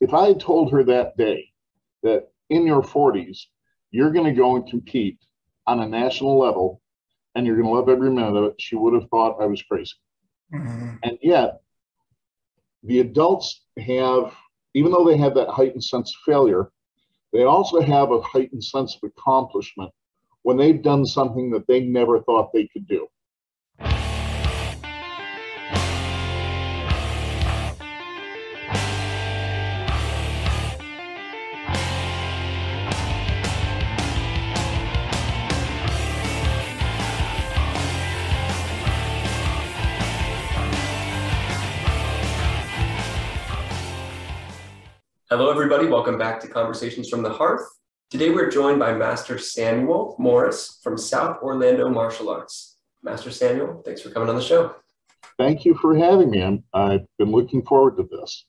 if I had told her that day that in your 40s, you're going to go and compete on a national level and you're going to love every minute of it, she would have thought I was crazy. Mm-hmm. And yet, the adults have, even though they have that heightened sense of failure, they also have a heightened sense of accomplishment when they've done something that they never thought they could do. Hello, everybody. Welcome back to Conversations from the Hearth. Today, we're joined by Master Samuel Morris from South Orlando Martial Arts. Master Samuel, thanks for coming on the show. Thank you for having me. i have been looking forward to this.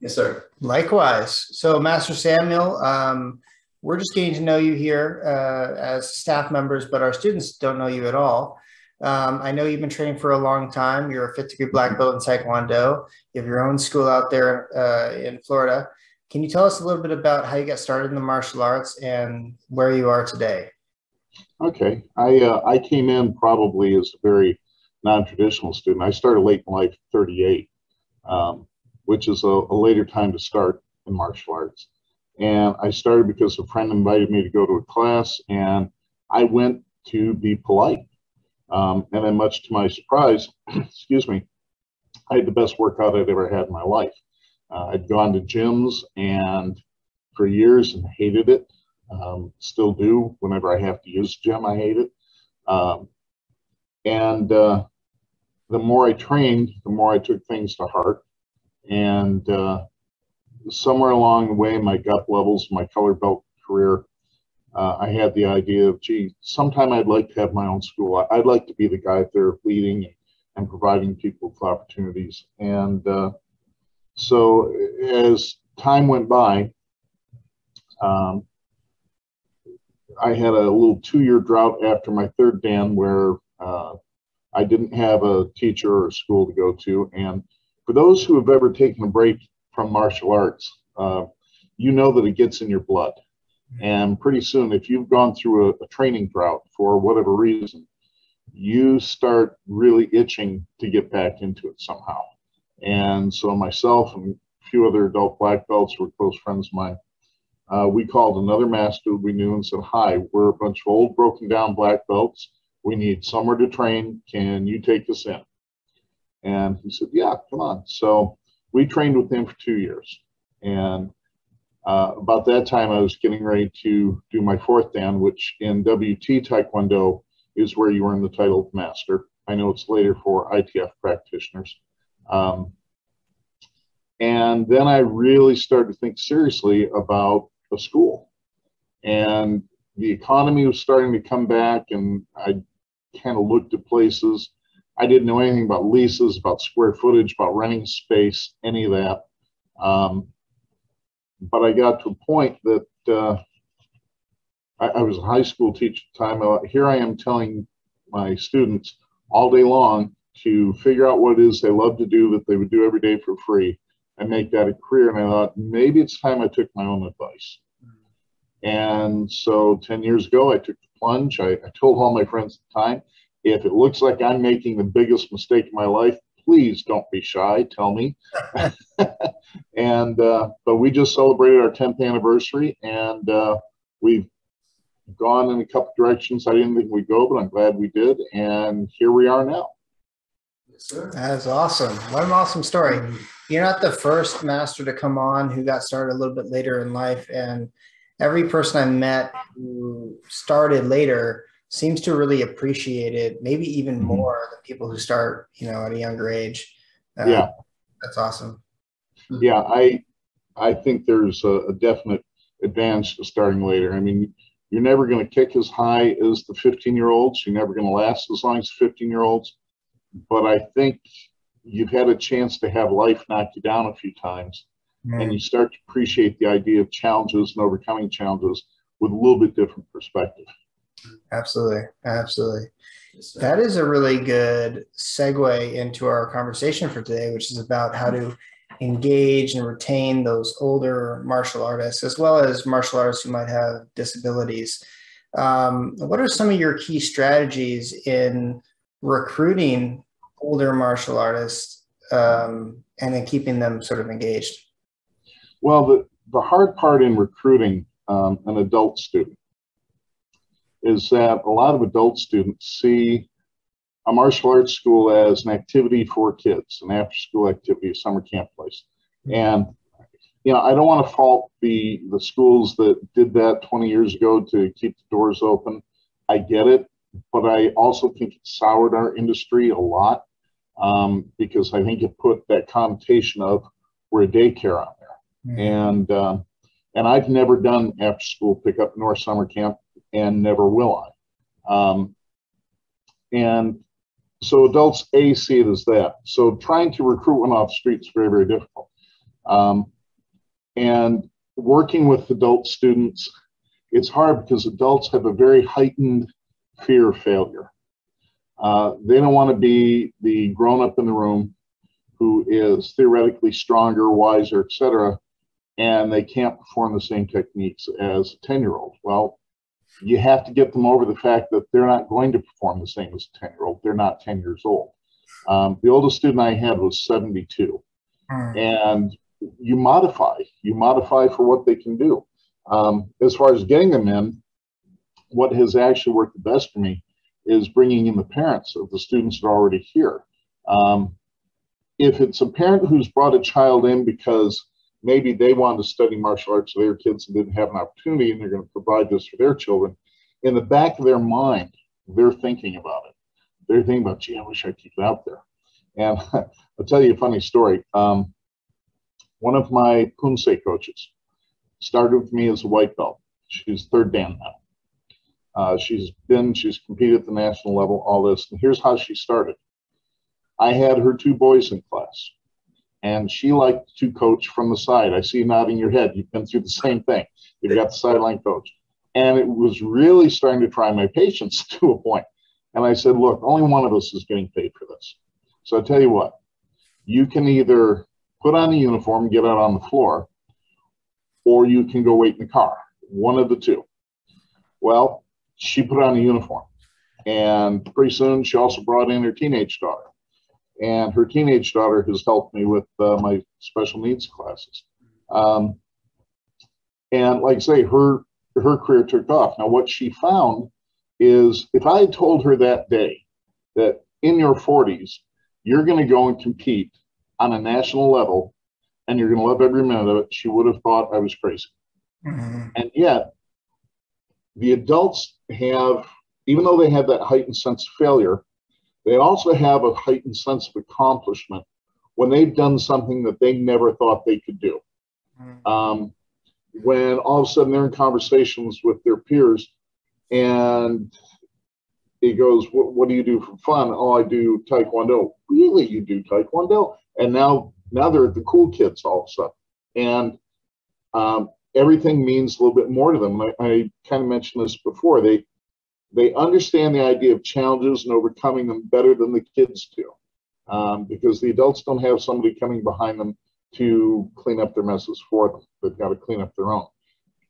Yes, sir. Likewise. So, Master Samuel, um, we're just getting to know you here uh, as staff members, but our students don't know you at all. Um, I know you've been training for a long time. You're a fifth degree black belt in Taekwondo. You have your own school out there uh, in Florida. Can you tell us a little bit about how you got started in the martial arts and where you are today? Okay, I uh, I came in probably as a very non-traditional student. I started late in life, 38, um, which is a, a, later time to start in martial arts. And I started because a friend invited me to go to a class, and I went to be polite. Um, and then, much to my surprise, excuse me, I had the best workout I'd ever had in my life. Uh, I'd gone to gyms and for years and hated it. Um, still do. Whenever I have to use gym, I hate it. Um, and uh, the more I trained, the more I took things to heart. And uh, somewhere along the way, my gup levels, my color belt career, uh, I had the idea of, gee, sometime I'd like to have my own school. I'd like to be the guy there leading and providing people with opportunities. And uh, so as time went by, um, I had a little two-year drought after my third Dan where uh, I didn't have a teacher or a school to go to. And for those who have ever taken a break from martial arts, uh, you know that it gets in your blood. And pretty soon, if you've gone through a, a training drought for whatever reason, you start really itching to get back into it somehow. And so myself and a few other adult black belts were close friends of mine, uh, we called another master we knew and said, hi, we're a bunch of old broken down black belts. We need somewhere to train. Can you take us in? And he said, yeah, come on. So we trained with him for two years. And uh, about that time, I was getting ready to do my fourth Dan, which in WT Taekwondo is where you earn the title of master. I know it's later for ITF practitioners. Um, and then I really started to think seriously about a school. And the economy was starting to come back, and I kind of looked at places. I didn't know anything about leases, about square footage, about renting space, any of that. Um, but I got to a point that uh, I, I, was a high school teacher at the time. Here I am telling my students all day long to figure out what it is they love to do that they would do every day for free and make that a career. And I thought maybe it's time I took my own advice. And so 10 years ago, I took the plunge. I, I told all my friends at the time, if it looks like I'm making the biggest mistake in my life, please don't be shy. Tell me. and uh, but we just celebrated our 10th anniversary, and uh, we've gone in a couple directions I didn't think we'd go, but I'm glad we did, and here we are now. Yes, That's awesome. What an awesome story. Mm-hmm. You're not the first master to come on who got started a little bit later in life. And every person I met who started later seems to really appreciate it, maybe even mm-hmm. more than people who start, you know, at a younger age. Uh, yeah. That's awesome. Yeah, I I think there's a, a definite advantage to starting later. I mean, you're never going to kick as high as the 15 year olds. You're never going to last as long as 15 year olds but I think you've had a chance to have life knock you down a few times mm. and you start to appreciate the idea of challenges and overcoming challenges with a little bit different perspective. Absolutely. Absolutely. That is a really good segue into our conversation for today, which is about how to engage and retain those older martial artists as well as martial artists who might have disabilities. Um, what are some of your key strategies in recruiting older martial artists um, and then keeping them sort of engaged? Well, the, the hard part in recruiting um, an adult student is that a lot of adult students see a martial arts school as an activity for kids, an after school activity, a summer camp place. And, you know, I don't want to fault the, the schools that did that 20 years ago to keep the doors open. I get it, but I also think it soured our industry a lot um, because I think it put that connotation of we're a daycare on there. Mm-hmm. And, um, and I've never done after school pickup nor summer camp and never will I. Um, and so adults A see it as that. So trying to recruit one off the street is very, very difficult. Um, and working with adult students, it's hard because adults have a very heightened fear of failure. Uh, they don't want to be the grown up in the room who is theoretically stronger, wiser, etc., and they can't perform the same techniques as a 10 year old. Well, you have to get them over the fact that they're not going to perform the same as a 10 year old. They're not 10 years old. Um, the oldest student I had was 72. Mm. And you modify, you modify for what they can do. Um, as far as getting them in, what has actually worked the best for me is bringing in the parents of the students that are already here. Um, if it's a parent who's brought a child in because maybe they wanted to study martial arts for their kids and didn't have an opportunity and they're going to provide this for their children in the back of their mind they're thinking about it. They're thinking about gee i wish i'd keep it out there. And i'll tell you a funny story. Um, one of my Poomsae coaches started with me as a white belt. She's third dan now uh, she's been she's competed at the national level all this and here's how she started i had her two boys in class and she liked to coach from the side. I see you nodding your head. You've been through the same thing. You've got the sideline coach. And it was really starting to try my patience to a point. And I said, look, only one of us is getting paid for this. So I tell you what, you can either put on a uniform, get out on the floor, or you can go wait in the car. One of the two. Well, she put on a uniform. And pretty soon she also brought in her teenage daughter and her teenage daughter has helped me with uh, my special needs classes. Um, and like I say, her her career took off. Now, what she found is if I had told her that day that in your 40s you're going to go and compete on a national level and you're going to love every minute of it, she would have thought I was crazy. Mm-hmm. And yet, the adults have, even though they have that heightened sense of failure, they also have a heightened sense of accomplishment when they've done something that they never thought they could do. Mm-hmm. Um, when all of a sudden they're in conversations with their peers and he goes, what, what, do you do for fun? Oh, I do Taekwondo. Really? You do Taekwondo? And now, now they're the cool kids all of a sudden. And um, everything means a little bit more to them. I, I kind of mentioned this before. They, they understand the idea of challenges and overcoming them better than the kids do um, because the adults don't have somebody coming behind them to clean up their messes for them. They've got to clean up their own.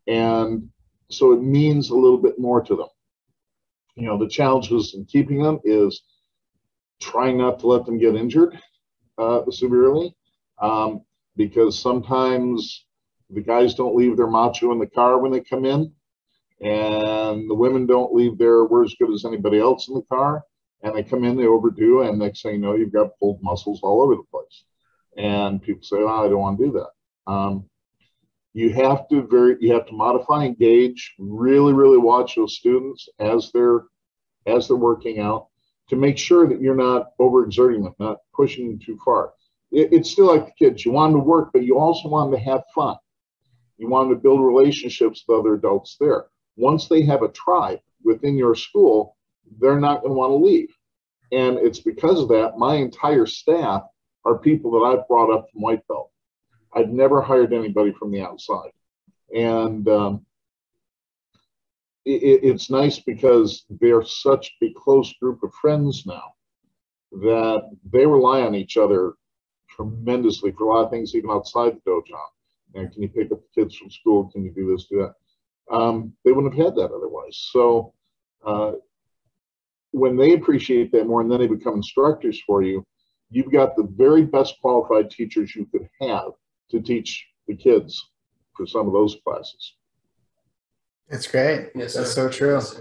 And so it means a little bit more to them. You know, the challenges in keeping them is trying not to let them get injured uh, severely um, because sometimes the guys don't leave their macho in the car when they come in and the women don't leave their we're as good as anybody else in the car. And they come in they overdo and next thing you know you've got pulled muscles all over the place. And people say oh, i don't want to do that. Um, you have to very you have to modify engage really really watch those students as they're as they're working out to make sure that you're not overexerting them not pushing them too far. It, it's still like the kids you want them to work but you also want them to have fun you want to build relationships with other adults there once they have a tribe within your school, they're not going to want to leave. And it's because of that, my entire staff are people that I've brought up from White Belt. I've never hired anybody from the outside. And um, it, it's nice because they're such a close group of friends now that they rely on each other tremendously for a lot of things, even outside the dojo. And can you pick up the kids from school? Can you do this, do that? Um, they wouldn't have had that otherwise. So uh, when they appreciate that more and then they become instructors for you, you've got the very best qualified teachers you could have to teach the kids for some of those classes. It's great. Yes, That's sir. so true. Yes.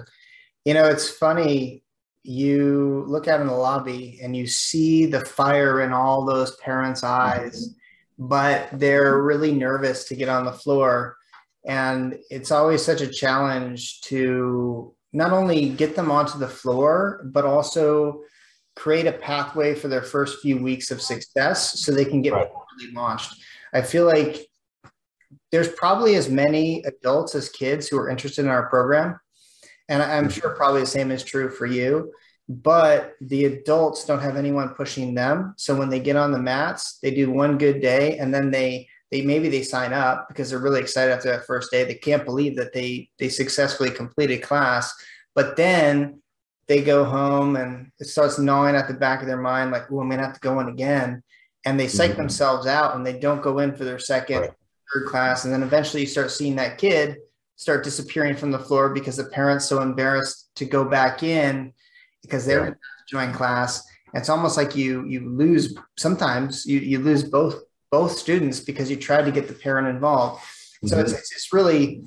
You know, it's funny. You look out in the lobby and you see the fire in all those parents' eyes, but they're really nervous to get on the floor. And it's always such a challenge to not only get them onto the floor, but also create a pathway for their first few weeks of success so they can get Right. really launched. I feel like there's probably as many adults as kids who are interested in our program. And I'm sure probably the same is true for you. But the adults don't have anyone pushing them. So when they get on the mats, they do one good day and then they they maybe they sign up because they're really excited after that first day. They can't believe that they they successfully completed class. But then they go home and it starts gnawing at the back of their mind, like, oh, I'm gonna have to go in again. And they psych Mhm. themselves out and they don't go in for their second, Right. third class. And then eventually you start seeing that kid start disappearing from the floor because the parents so embarrassed to go back in because they're Yeah. join class. It's almost like you you lose sometimes you you lose both both students because you tried to get the parent involved. So it's mm-hmm. it's this really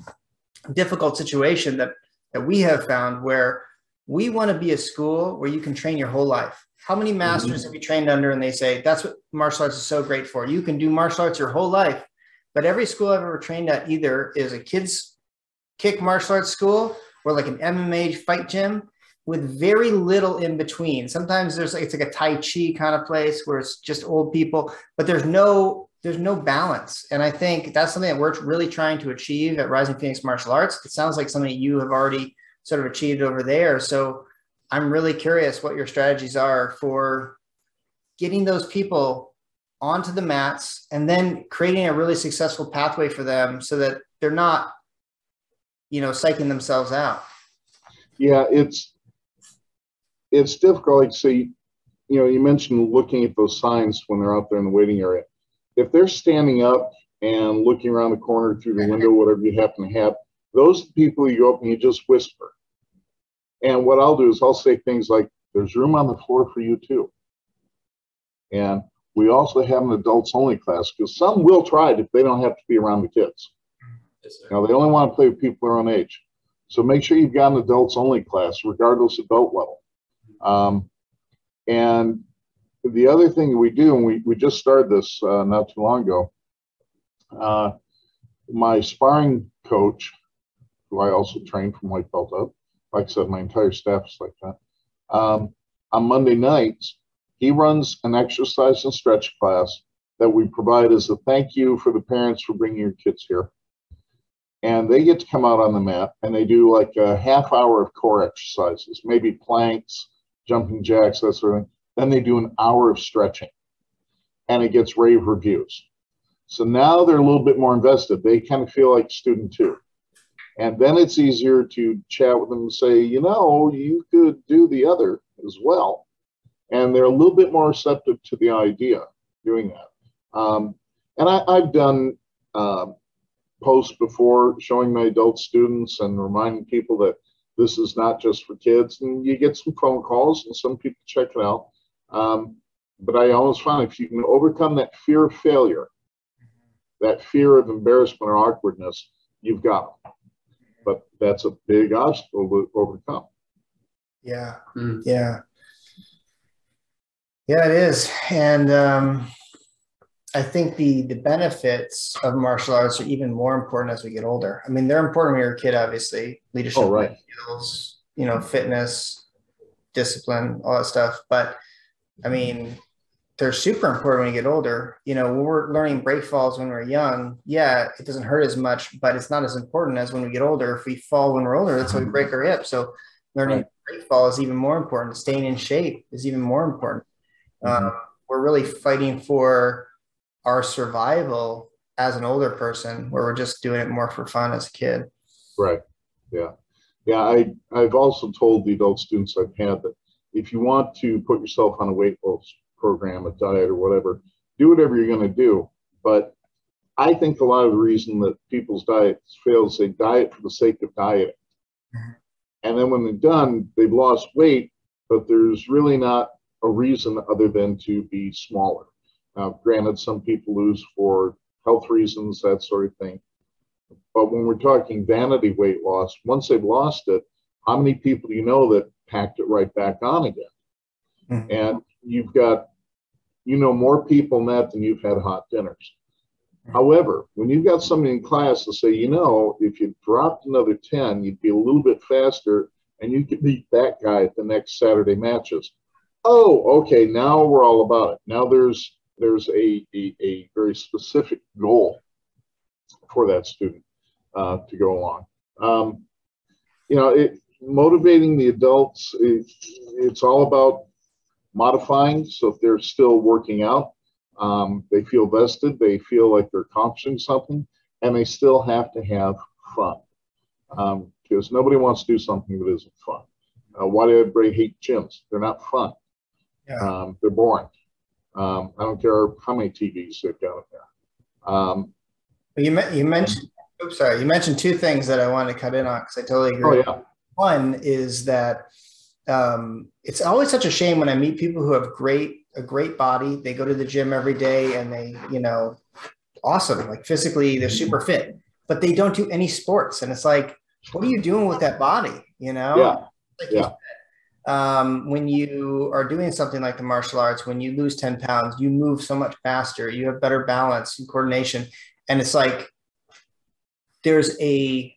difficult situation that that we have found where we want to be a school where you can train your whole life. How many mm-hmm. masters have you trained under and they say that's what martial arts is so great for? You can do martial arts your whole life. But every school I've ever trained at either is a kids kick martial arts school or like an MMA fight gym with very little in between. Sometimes there's it's like a Tai Chi kind of place where it's just old people, but there's no there's no balance. And I think that's something that we're really trying to achieve at Rising Phoenix Martial Arts. It sounds like something you have already sort of achieved over there. So I'm really curious what your strategies are for getting those people onto the mats and then creating a really successful pathway for them so that they're not, you know, psyching themselves out. Yeah, it's it's difficult. Like say, you know, you mentioned looking at those signs when they're out there in the waiting area. If they're standing up and looking around the corner through the window, whatever you happen to have, those people you go up and you just whisper. And what I'll do is I'll say things like, "There's room on the floor for you too." And we also have an adults only class because some will try it if they don't have to be around the kids. Yes. You know, they only want to play with people their own age. So make sure you've got an adults only class, regardless of belt level. Um, and the other thing we do, and we, we just started this uh, not too long ago, uh, my sparring coach, who I also trained from white belt up, like I said, my entire staff is like that. Um, on Monday nights, he runs an exercise and stretch class that we provide as a thank you for the parents for bringing your kids here and they get to come out on the mat and they do like a half hour of core exercises, maybe planks, jumping jacks, that sort of thing. Then they do an hour of stretching and it gets rave reviews. So now they're a little bit more invested. They kind of feel like student two. And then it's easier to chat with them and say, you know, you could do the other as well. And they're a little bit more receptive to the idea doing that. Um, and I, I've done uh, posts before showing my adult students and reminding people that this is not just for kids. And you get some phone calls and some people check it out. Um, but I always find if you can overcome that fear of failure, that fear of embarrassment or awkwardness, you've got them. But that's a big obstacle to overcome. Yeah. Mm. Yeah. Yeah, it is. And um, I think the the benefits of martial arts are even more important as we get older. I mean, they're important when you're a kid, obviously, leadership Oh, right. skills, you know, fitness, discipline, all that stuff. But I mean, they're super important when you get older. You know, when we're learning break falls when we're young, yeah, it doesn't hurt as much, but it's not as important as when we get older. If we fall when we're older, that's how we break our hip. So learning break fall is even more important. Staying in shape is even more important. Um, we're really fighting for our survival as an older person, where we're just doing it more for fun as a kid. Right. Yeah. Yeah. I, I've also told the adult students I've had that if you want to put yourself on a weight loss program, a diet or whatever, do whatever you're going to do. But I think a lot of the reason that people's diets fail is they diet for the sake of dieting. Mhm. And then when they're done, they've lost weight, but there's really not a reason other than to be smaller. Now, granted, some people lose for health reasons, that sort of thing. But when we're talking vanity weight loss, once they've lost it, how many people do you know that packed it right back on again? Mhm. And you've got, you know, more people in that than you've had hot dinners. Mhm. However, when you've got somebody in class to say, you know, if you dropped another 10, you'd be a little bit faster and you could beat that guy at the next Saturday matches. Oh, okay, now we're all about it. Now there's there's a, a, a very specific goal for that student uh, to go along. Um, you know, it, motivating the adults, it, it's all about modifying. So if they're still working out, um, they feel vested, they feel like they're accomplishing something, and they still have to have fun. Um, because nobody wants to do something that isn't fun. Uh, why do everybody hate gyms? They're not fun. Yeah. Um, they're boring. Um, I don't care how many TVs they've got there. Um, You, me- you mentioned, oops, sorry, you mentioned two things that I wanted to cut in on because I totally agree. oh yeah, One is that um, it's always such a shame when I meet people who have great a great body. They go to the gym every day and they, you know, awesome, like physically they're super fit, but they don't do any sports. And it's like, what are you doing with that body? You know? Yeah. Like Yeah. Um, when you are doing something like the martial arts, when you lose 10 pounds, you move so much faster, you have better balance and coordination. And it's like there's a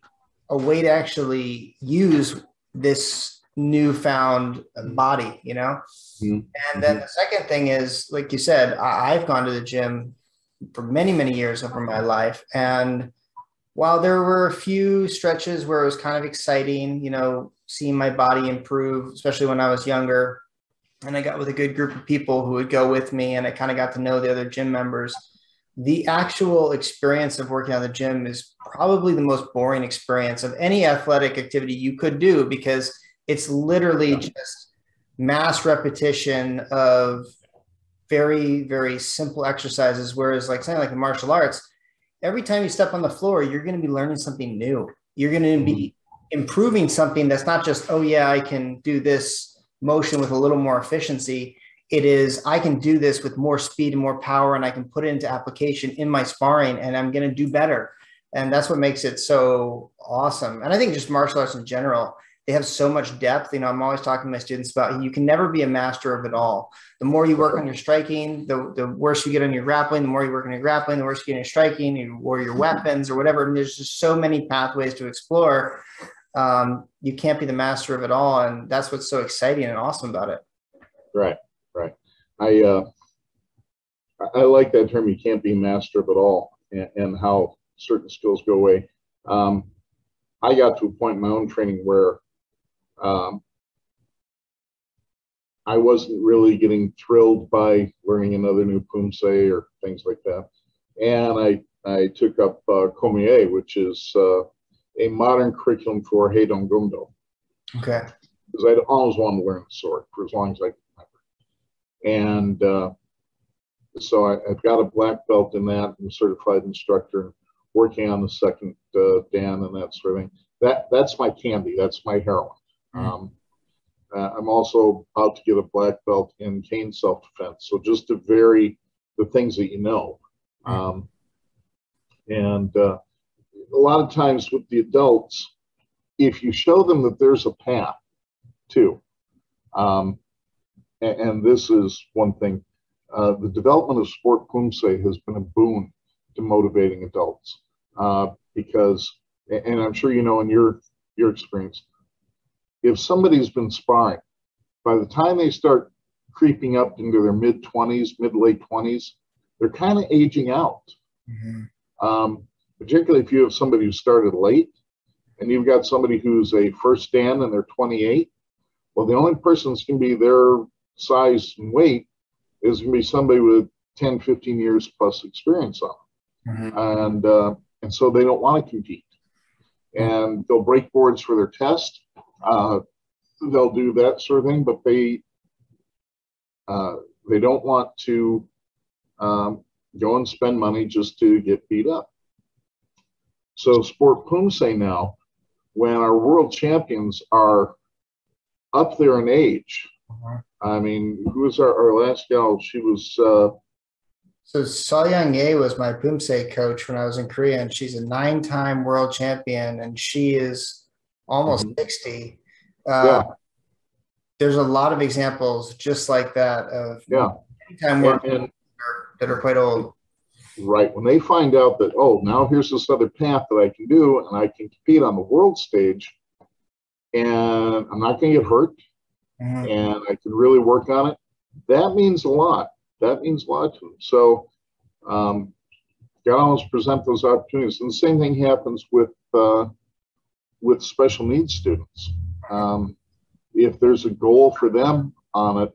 a way to actually use this newfound body, you know? Mhm. And then the second thing is, like you said, I, I've gone to the gym for many, many years over my life. And while there were a few stretches where it was kind of exciting, you know, seeing my body improve, especially when I was younger, and I got with a good group of people who would go with me, and I kind of got to know the other gym members. The actual experience of working on the gym is probably the most boring experience of any athletic activity you could do because it's literally just mass repetition of very, very simple exercises. Whereas, like something like the martial arts, every time you step on the floor, you're going to be learning something new. You're going to be mm-hmm. Improving something that's not just, oh, yeah, I can do this motion with a little more efficiency. It is, I can do this with more speed and more power, and I can put it into application in my sparring, and I'm going to do better. And that's what makes it so awesome. And I think just martial arts in general, they have so much depth. You know, I'm always talking to my students about you can never be a master of it all. The more you work on your striking, the, the worse you get on your grappling. The more you work on your grappling, the worse you get on your striking or your mm-hmm. weapons or whatever. And there's just so many pathways to explore. Um, you can't be the master of it all. And that's what's so exciting and awesome about it. right, right. I uh, I- like that term. You can't be master of it all, and, and how certain skills go away. Um, I got to a point in my own training where um, I wasn't really getting thrilled by learning another new Poomsae or things like that. And I, I took up uh, Komiye, which is uh, a modern curriculum for Haidong Gumdo, Okay. because I'd always wanted to learn the sword for as long as I could remember. And uh, so I, I've got a black belt in that. I'm a certified instructor, working on the second uh, Dan and that sort of thing. That that's my candy. That's my heroin. Mhm. Um, uh, I'm also about to get a black belt in cane self-defense. So just to vary the things that you know. Um, and uh, a lot of times with the adults, if you show them that there's a path too, um, and, and this is one thing, uh, the development of sport Poomsae has been a boon to motivating adults uh, because, and I'm sure you know in your your experience, if somebody's been sparring, by the time they start creeping up into their mid 20s, mid late 20s, they're kind of aging out. Mhm. Um, particularly if you have somebody who started late and you've got somebody who's a first Dan and they're 28. Well, the only person that's going to be their size and weight is going to be somebody with 10, 15 years plus experience on them. Mhm. And, uh, and so they don't want to compete. And they'll break boards for their test. Uh, they'll do that sort of thing, but they, uh, they don't want to um, go and spend money just to get beat up. So Sport Poomsae now, when our world champions are up there in age, Mhm. I mean, who was our, our last gal? She was, uh, So Young Ye was my Poomsae coach when I was in Korea, and she's a nine-time world champion, and she is almost Mhm. 60. Yeah. Uh, There's a lot of examples just like that of yeah. And, and that are quite old. Right when they find out that, oh, now here's this other path that I can do and I can compete on the world stage and I'm not going to get hurt Mhm. and I can really work on it, that means a lot. That means a lot to them. So, um, got to always present those opportunities. And the same thing happens with uh, with special needs students. Um, if there's a goal for them on it,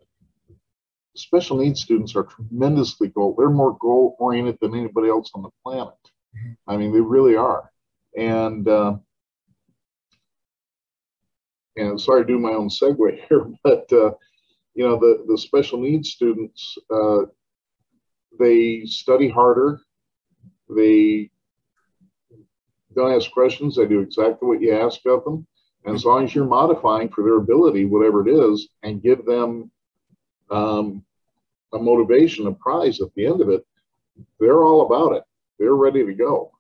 special needs students are tremendously goal. They're more goal oriented than anybody else on the planet. Mhm. I mean, they really are. And uh, and sorry to do my own segue here, but uh, you know the the special needs students uh, they study harder, they don't ask questions, they do exactly what you ask of them, and as long as you're modifying for their ability, whatever it is, and give them um, a motivation, a prize at the end of it, they're all about it. They're ready to go.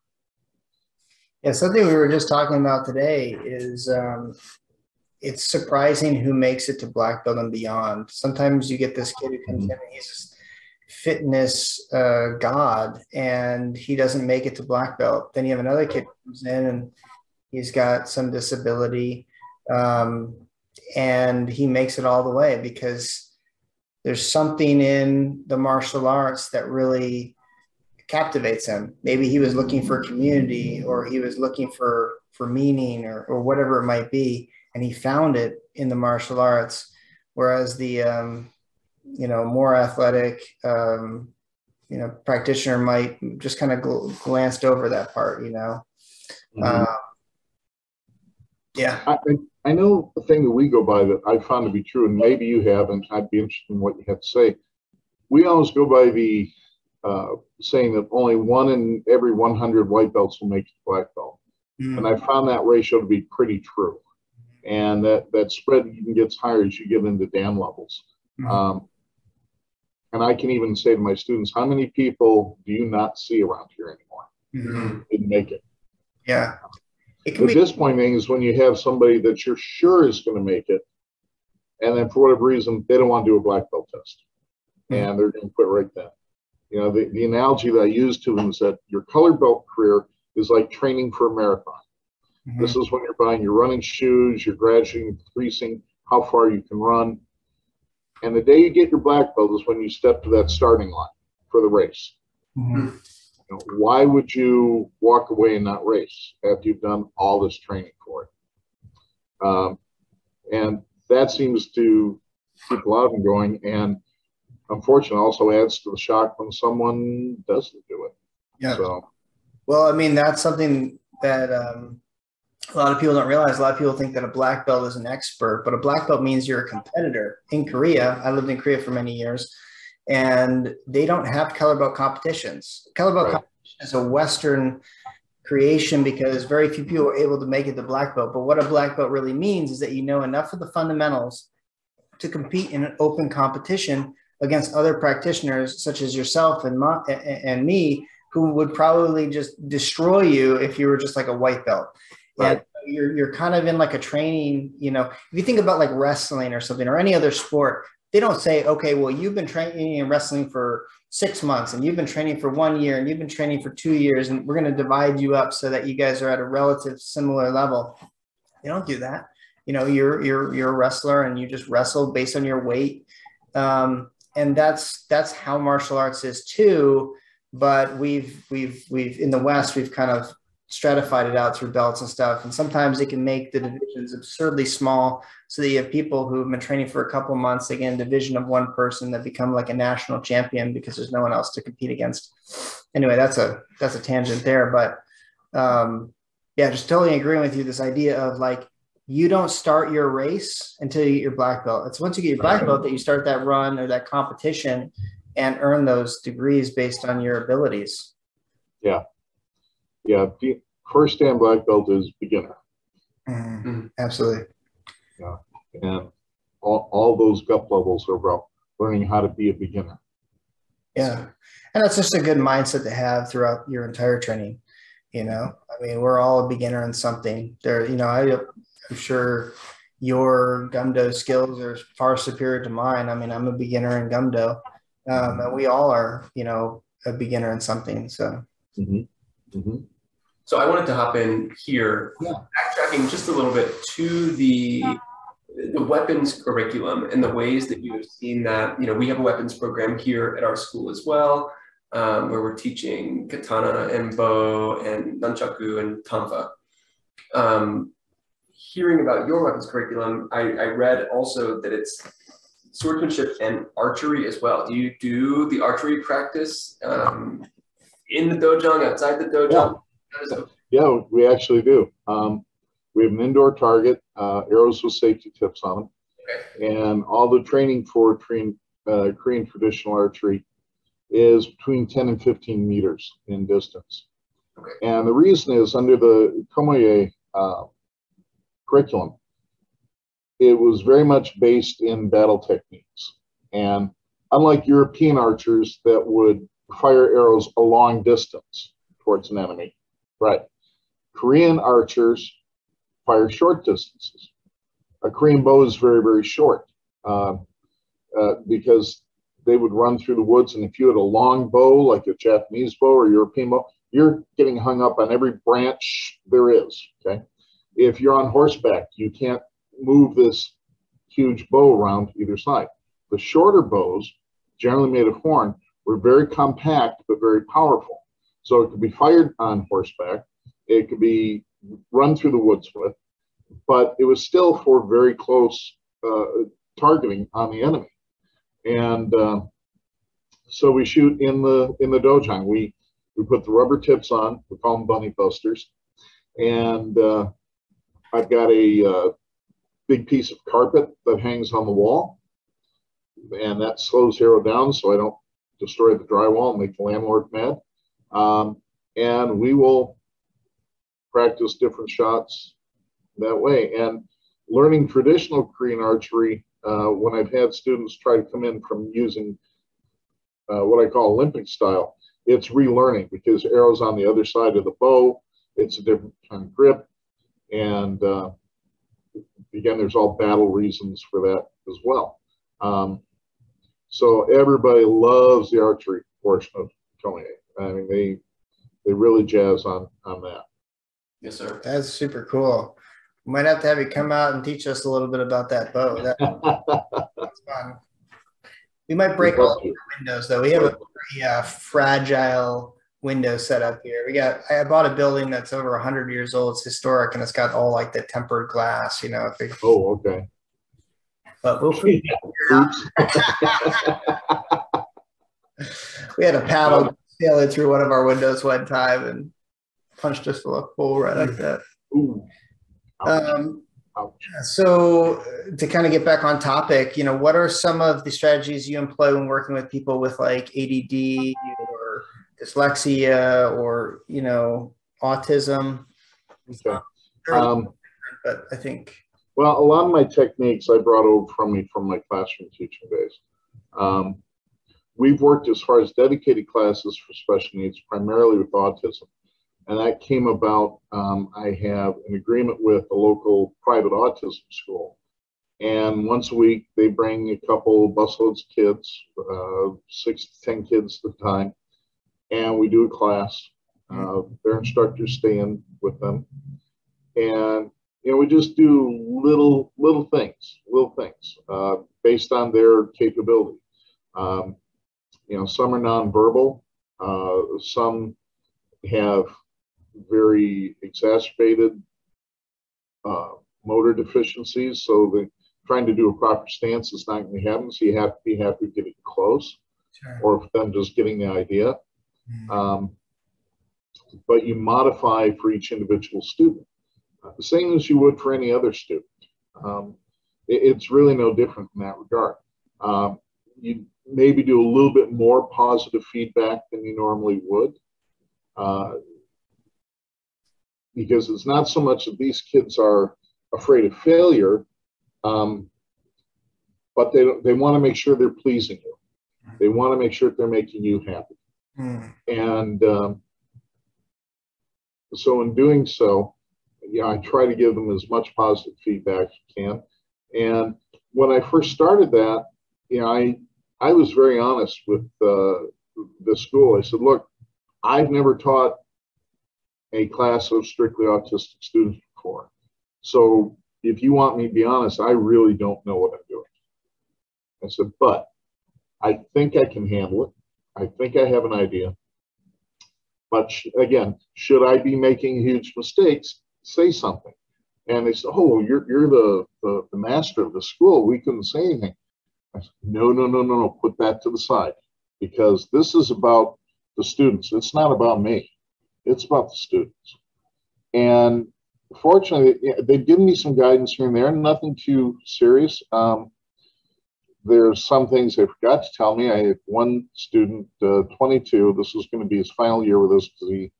Yeah, something we were just talking about today is um, it's surprising who makes it to black belt and beyond. Sometimes you get this kid who comes in and he's this fitness uh, god and he doesn't make it to black belt. Then you have another kid comes in and he's got some disability um, and he makes it all the way because there's something in the martial arts that really captivates him. Maybe he was looking for community or he was looking for for meaning or, or whatever it might be, and he found it in the martial arts. Whereas the um, you know more athletic um, you know practitioner might just kind of gl- glanced over that part. You know, uh, yeah. I, I- know the thing that we go by that I found to be true, and maybe you have, and I'd be interested in what you have to say. We always go by the uh, saying that only one in every 100 white belts will make it to black belt. Mm. And I found that ratio to be pretty true. And that, that spread even gets higher as you get into Dan levels. Mhm. Um, and I can even say to my students, how many people do you not see around here anymore? Mhm. Didn't make it. Yeah. The disappointing is when you have somebody that you're sure is going to make it, and then for whatever reason they don't want to do a black belt test, and they're going to quit right then. You know, the, the analogy that I use to them is that your color belt career is like training for a marathon. Mhm. This is when you're buying your running shoes, you're gradually increasing how far you can run. And the day you get your black belt is when you step to that starting line for the race. Mhm. You know, why would you walk away and not race after you've done all this training for it? Um, and that seems to keep a lot of them going. And unfortunately, also adds to the shock when someone doesn't do it. Yeah. So, Well, I mean, that's something that um, a lot of people don't realize. A lot of people think that a black belt is an expert, but a black belt means you're a competitor. In Korea, I lived in Korea for many years, and they don't have color belt competitions. Color belt Right. competition is a Western creation because very few people are able to make it to black belt. But what a black belt really means is that you know enough of the fundamentals to compete in an open competition against other practitioners such as yourself and, my, and, me who would probably just destroy you if you were just like a white belt. Right. And you're, you're kind of in like a training, you know, if you think about like wrestling or something or any other sport, they don't say, okay, well, you've been training in wrestling for six months and you've been training for one year and you've been training for two years and we're going to divide you up so that you guys are at a relative similar level. They don't do that. You know, you're, you're, you're a wrestler and you just wrestle based on your weight. Um, and that's, that's how martial arts is too but we've we've we've in the west we've kind of stratified it out through belts and stuff and sometimes it can make the divisions absurdly small so that you have people who've been training for a couple months they get a division of one person that become like a national champion because there's no one else to compete against anyway that's a that's a tangent there but um yeah just totally agreeing with you this idea of like you don't start your race until you get your black belt it's once you get your black belt that you start that run or that competition and earn those degrees based on your abilities. Yeah. Yeah. The first Dan black belt is beginner. Mm, absolutely. Yeah, and all, all those gup levels are about learning how to be a beginner. Yeah. And that's just a good mindset to have throughout your entire training. You know, I mean, we're all a beginner in something. There, you know, I, I'm sure your gumdo skills are far superior to mine. I mean, I'm a beginner in gumdo, um, and we all are, you know, a beginner in something. So, Mm-hmm. Mm-hmm. So I wanted to hop in here, Yeah. backtracking just a little bit to the the weapons curriculum and the ways that you have seen that. You know, we have a weapons program here at our school as well, um, where we're teaching katana and bow and nunchaku and tonfa. Um, hearing about your weapons curriculum, I, I read also that it's swordsmanship and archery as well. Do you do the archery practice um, in the dojang, outside the dojang? It Yeah, we actually do. Um, we have an indoor target, uh, arrows with safety tips on them. And all the training for Korean, uh, Korean traditional archery is between 10 and 15 meters in distance. Okay. And the reason is under the Komoye uh, curriculum, it was very much based in battle techniques. And unlike European archers that would fire arrows a long distance towards an enemy, right? Korean archers fire short distances. A Korean bow is very, very short uh, uh, because they would run through the woods. And if you had a long bow, like a Japanese bow or European bow, you're getting hung up on every branch there is. Okay. If you're on horseback, you can't move this huge bow around either side. The shorter bows, generally made of horn, were very compact but very powerful. So it could be fired on horseback, it could be run through the woods with, but it was still for very close uh, targeting on the enemy. And uh, so we shoot in the in the dojang. We we put the rubber tips on. We call them bunny busters, and uh, I've got a uh, big piece of carpet that hangs on the wall, and that slows arrow down so I don't destroy the drywall and make the landlord mad. Um, and we will practice different shots that way. And learning traditional Korean archery, uh, when I've had students try to come in from using uh, what I call Olympic style, it's relearning because arrows on the other side of the bow, it's a different kind of grip. And uh, again, there's all battle reasons for that as well. Um, so everybody loves the archery portion of Koei. I mean, they they really jazz on on that. Yes, sir. that's super cool. We Might have to have you come out and teach us a little bit about that bow. That, that's fun. We might break all the windows though. We have a pretty uh, fragile window set up here. We got. I bought a building that's over hundred years old. It's historic and it's got all like the tempered glass. You know, if it, oh, okay. but we'll figure it out. We had a paddle sailing through one of our windows one time and punched us a hole right like that. Ooh. Um, so uh, to kind of get back on topic, you know, what are some of the strategies you employ when working with people with like ADD or dyslexia or you know autism? Okay. Um, but I think Well, a lot of my techniques I brought over from me from my classroom teaching days. Um, we've worked as far as dedicated classes for special needs, primarily with autism. And that came about, um, I have an agreement with a local private autism school. And once a week, they bring a couple busloads of kids, uh, six to 10 kids at a time. And we do a class. Uh, their instructors stay in with them. And you know, we just do little little things, little things uh, based on their capability. Um, you know, some are nonverbal, uh, some have very exacerbated uh, motor deficiencies. So the trying to do a proper stance is not going to happen. So you have to be happy getting close, or for them just getting the idea. Um, but you modify for each individual student uh, the same as you would for any other student. Um, it- it's really no different in that regard. Um, you maybe do a little bit more positive feedback than you normally would. Uh, because it's not so much that these kids are afraid of failure, um, but they, they want to make sure they're pleasing you. They want to make sure they're making you happy. Mm. And um, so in doing so, yeah, I try to give them as much positive feedback as I can. And when I first started that, you know, I I was very honest with uh, the school. I said, look, I've never taught a class of strictly autistic students before. So if you want me to be honest, I really don't know what I'm doing. I said, but I think I can handle it. I think I have an idea. But sh- again, should I be making huge mistakes? Say something. And they said, "Oh, you're you're the, the the master of the school. We couldn't say anything." "No, no, no, no, no. Put that to the side, because this is about the students. It's not about me. It's about the students." And fortunately, they've given me some guidance here and there. Nothing too serious. Um, there's some things they forgot to tell me. I had one student, uh, 22. This was going to be his final year with us because he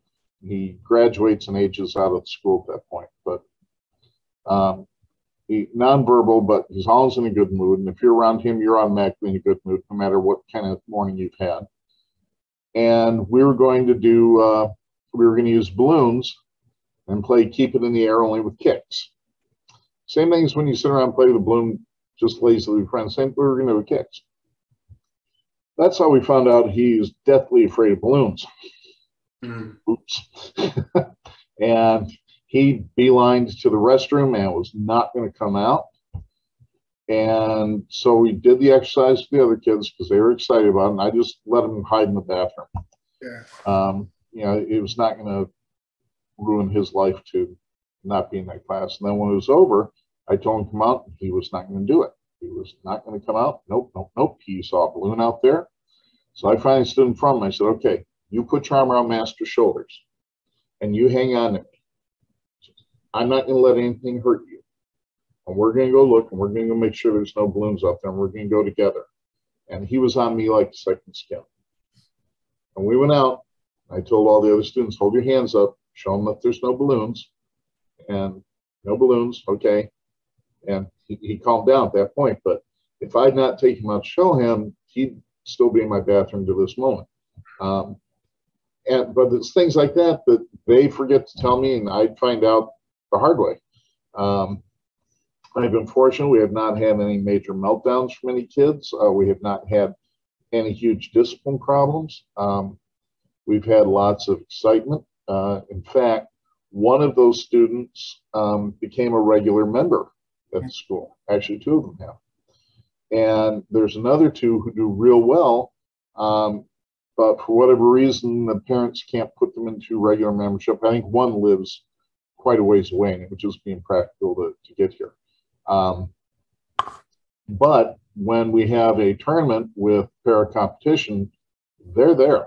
he graduates and ages out of school at that point. But um, he nonverbal, but he's always in a good mood. And if you're around him, you're automatically in a good mood, no matter what kind of morning you've had. And we were going to do, uh, we were going to use balloons and play keep it in the air only with kicks. Same thing as when you sit around and play the balloon just lazily with friends. Same, we were going to do kicks. That's how we found out he's deathly afraid of balloons. Mm. Oops. and he beelined to the restroom and was not going to come out. And so we did the exercise with the other kids because they were excited about it. And I just let them hide in the bathroom. Yeah. Um, you know, it was not going to ruin his life to not be in that class. And then when it was over, I told him to come out. He was not going to do it. He was not going to come out. Nope, nope, nope. He saw a balloon out there. So I finally stood in front of him. I said, okay, you put your arm around Master's shoulders and you hang on to me. I'm not going to let anything hurt you. And we're going to go look and we're going to make sure there's no balloons out there and we're going to go together. And he was on me like a second skin. And we went out. I told all the other students, hold your hands up, show them that there's no balloons. And no balloons, okay. And he, he calmed down at that point. But if I'd not taken him out to show him, he'd still be in my bathroom to this moment. Um, and but it's things like that that they forget to tell me, and I find out the hard way. Um, I've been fortunate; we have not had any major meltdowns from any kids. Uh, we have not had any huge discipline problems. Um, we've had lots of excitement. Uh, in fact, one of those students um, became a regular member at the school. Actually, two of them have. And there's another two who do real well. Um, but for whatever reason, the parents can't put them into regular membership. I think one lives quite a ways away, and it would just be impractical to, to get here. Um, but when we have a tournament with para competition, they're there.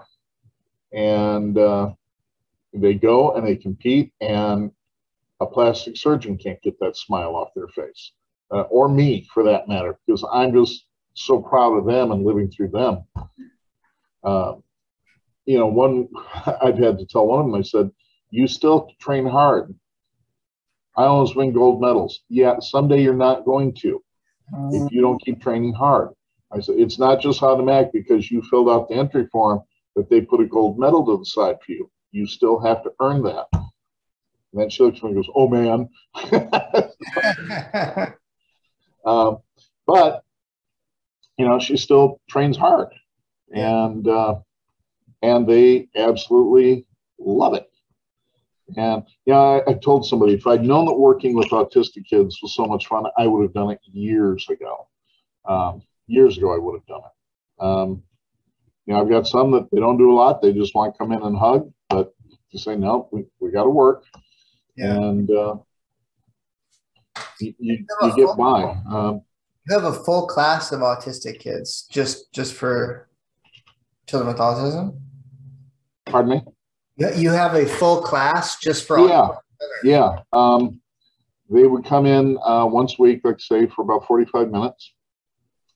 And uh, they go and they compete, and a plastic surgeon can't get that smile off their face, uh, or me for that matter, because I'm just so proud of them and living through them. Uh, you know, one I've had to tell one of them, I said, You still train hard. I always win gold medals. Yeah, someday you're not going to if you don't keep training hard. I said, It's not just automatic because you filled out the entry form that they put a gold medal to the side for you. You still have to earn that. And then she looks at me and goes, Oh man. um, but, you know, she still trains hard and uh, and they absolutely love it. And yeah, I, I, told somebody if I'd known that working with autistic kids was so much fun, I would have done it years ago. Um, years ago, I would have done it. Um, you know, I've got some that they don't do a lot; they just want to come in and hug. But you say no, we, we got to work, Yeah. and uh, you, you, you get by. Um, You have a full class of autistic kids just just for children with autism. pardon me. You have a full class just for Yeah, yeah. Um, they would come in uh, once a week, like say, for about 45 minutes.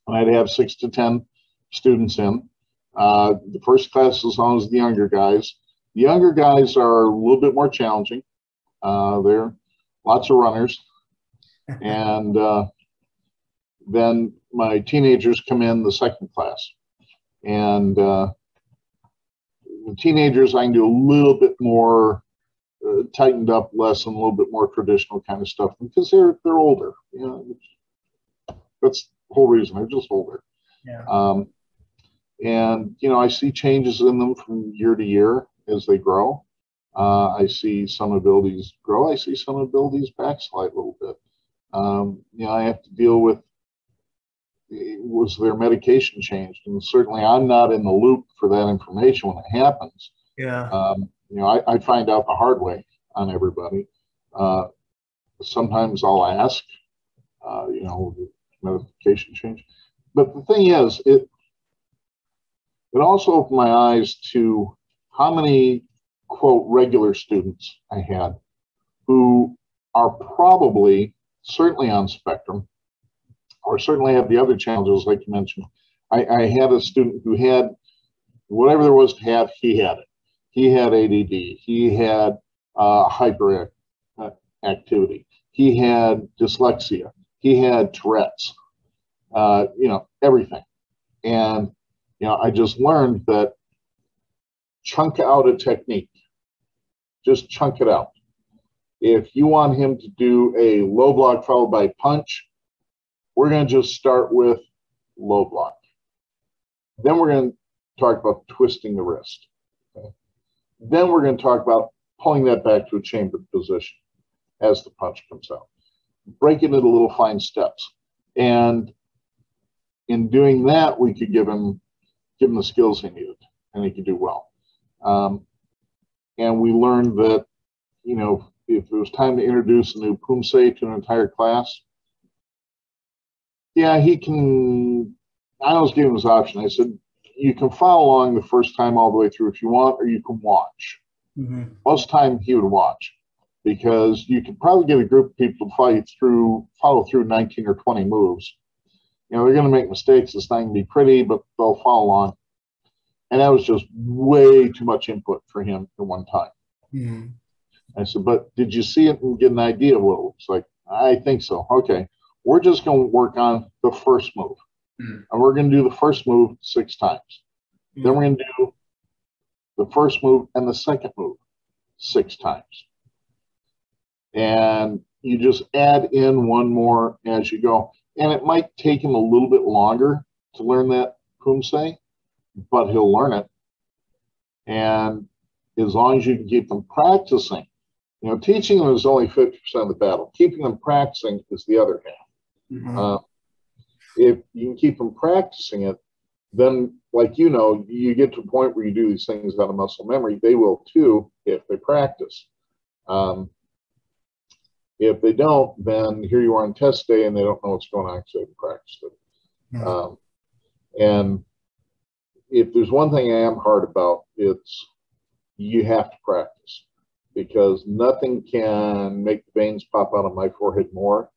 And I'd have six to 10 students in. Uh, the first class as long as the younger guys. The younger guys are a little bit more challenging. Uh, they're lots of runners. and uh, then my teenagers come in the second class. And uh, the teenagers, I can do a little bit more uh, tightened up lesson, a little bit more traditional kind of stuff because they're they're older. You know, that's the whole reason. They're just older. Yeah. Um, and you know, I see changes in them from year to year as they grow. Uh, I see some abilities grow. I see some abilities backslide a little bit. Um, you know, I have to deal with was their medication changed, and certainly I'm not in the loop for that information when it happens. Yeah. Um, you know, I, I, find out the hard way on everybody. Uh, sometimes I'll ask, uh, you know, medication change. But the thing is, it it also opened my eyes to how many quote regular students I had who are probably certainly on spectrum or certainly have the other challenges like you mentioned. I, I had a student who had whatever there was to have, he had it. He had ADD. He had uh, hyperactivity. He had dyslexia. He had Tourette's. Uh, you know everything, and you know I just learned that chunk out a technique. Just chunk it out. If you want him to do a low block followed by punch, we're going to just start with low block. Then we're going to talk about twisting the wrist. Okay? Then we're going to talk about pulling that back to a chambered position as the punch comes out, breaking it into little fine steps. And in doing that, we could give him give him the skills he needed, and he could do well. Um, and we learned that, you know, if it was time to introduce a new Poomsae to an entire class, yeah, he can. I was giving him this option. I said, you can follow along the first time all the way through if you want, or you can watch. Mm-hmm. Most time he would watch because you could probably get a group of people to follow through, follow through 19 or 20 moves. You know, they're going to make mistakes. It's not going to be pretty, but they'll follow along. And that was just way too much input for him at one time. Mm-hmm. I said, but did you see it and get an idea of what it looks like? I think so. Okay. We're just going to work on the first move. Mm. And we're going to do the first move six times. Mm. Then we're going to do the first move and the second move six times. And you just add in one more as you go. And it might take him a little bit longer to learn that Poomsae, but he'll learn it. And as long as you can keep them practicing, you know, teaching them is only 50% of the battle. Keeping them practicing is the other half. Mm-hmm. Uh, if you can keep them practicing it, then, like you know, you get to a point where you do these things out of muscle memory. They will too if they practice. Um, if they don't, then here you are on test day and they don't know what's going on because they haven't practiced it. Mm-hmm. Um, and if there's one thing I am hard about, it's you have to practice because nothing can make the veins pop out of my forehead more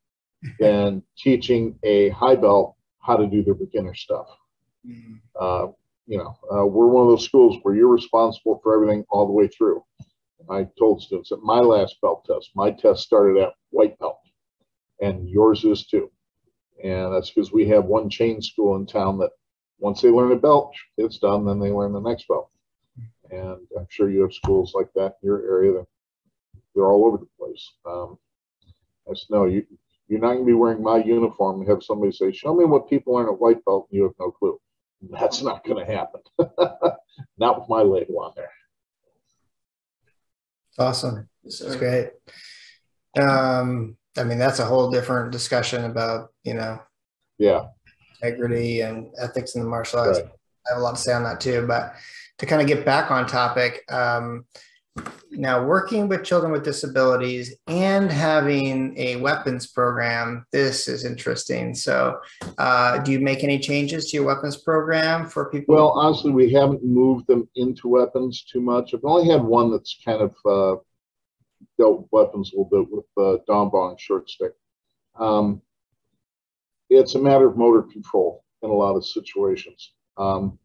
than teaching a high belt how to do their beginner stuff. Mm-hmm. Uh, you know, uh, we're one of those schools where you're responsible for everything all the way through. I told students at my last belt test, my test started at white belt, and yours is too. And that's because we have one chain school in town that once they learn a belt, it's done, then they learn the next belt. And I'm sure you have schools like that in your area. That they're all over the place. Um, I said, no, you you're not going to be wearing my uniform and have somebody say, "Show me what people learn at white belt," and you have no clue. That's not going to happen. not with my label on there. Awesome. That's great. Um, I mean, that's a whole different discussion about you know, yeah, integrity and ethics in the martial arts. Right. I have a lot to say on that too. But to kind of get back on topic, um, now working with children with disabilities and having a weapons program this is interesting. So uh, do you make any changes to your weapons program for people? Well honestly we haven't moved them into weapons too much. I've only had one that's kind of uh, dealt with weapons a little bit with uh, Donbong short stick. Um, it's a matter of motor control in a lot of situations. Um,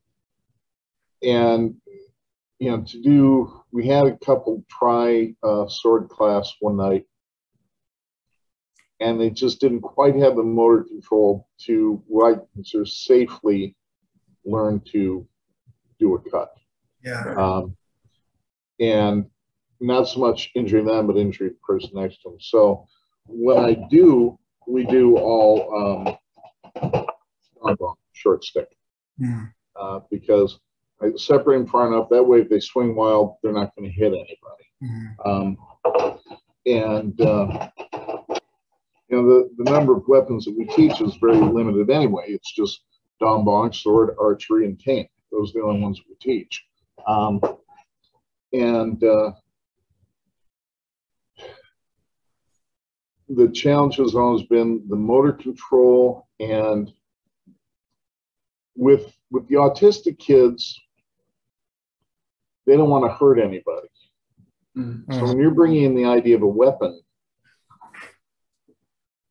and you know, to do, we had a couple try uh, sword class one night, and they just didn't quite have the motor control to what sort of safely learn to do a cut. Yeah. Um, and not so much injuring them, but injuring the person next to them. So when I do, we do all um, short stick Mm. uh, because I separate them far enough. That way, if they swing wild, they're not going to hit anybody. Mhm. Um, and uh, you know the, the number of weapons that we teach is very limited anyway. It's just dong bong, sword, archery, and cane. Those are the only ones we teach. Um, and uh, the challenge has always been the motor control and with with the autistic kids they don't want to hurt anybody Mm. so when you're bringing in the idea of a weapon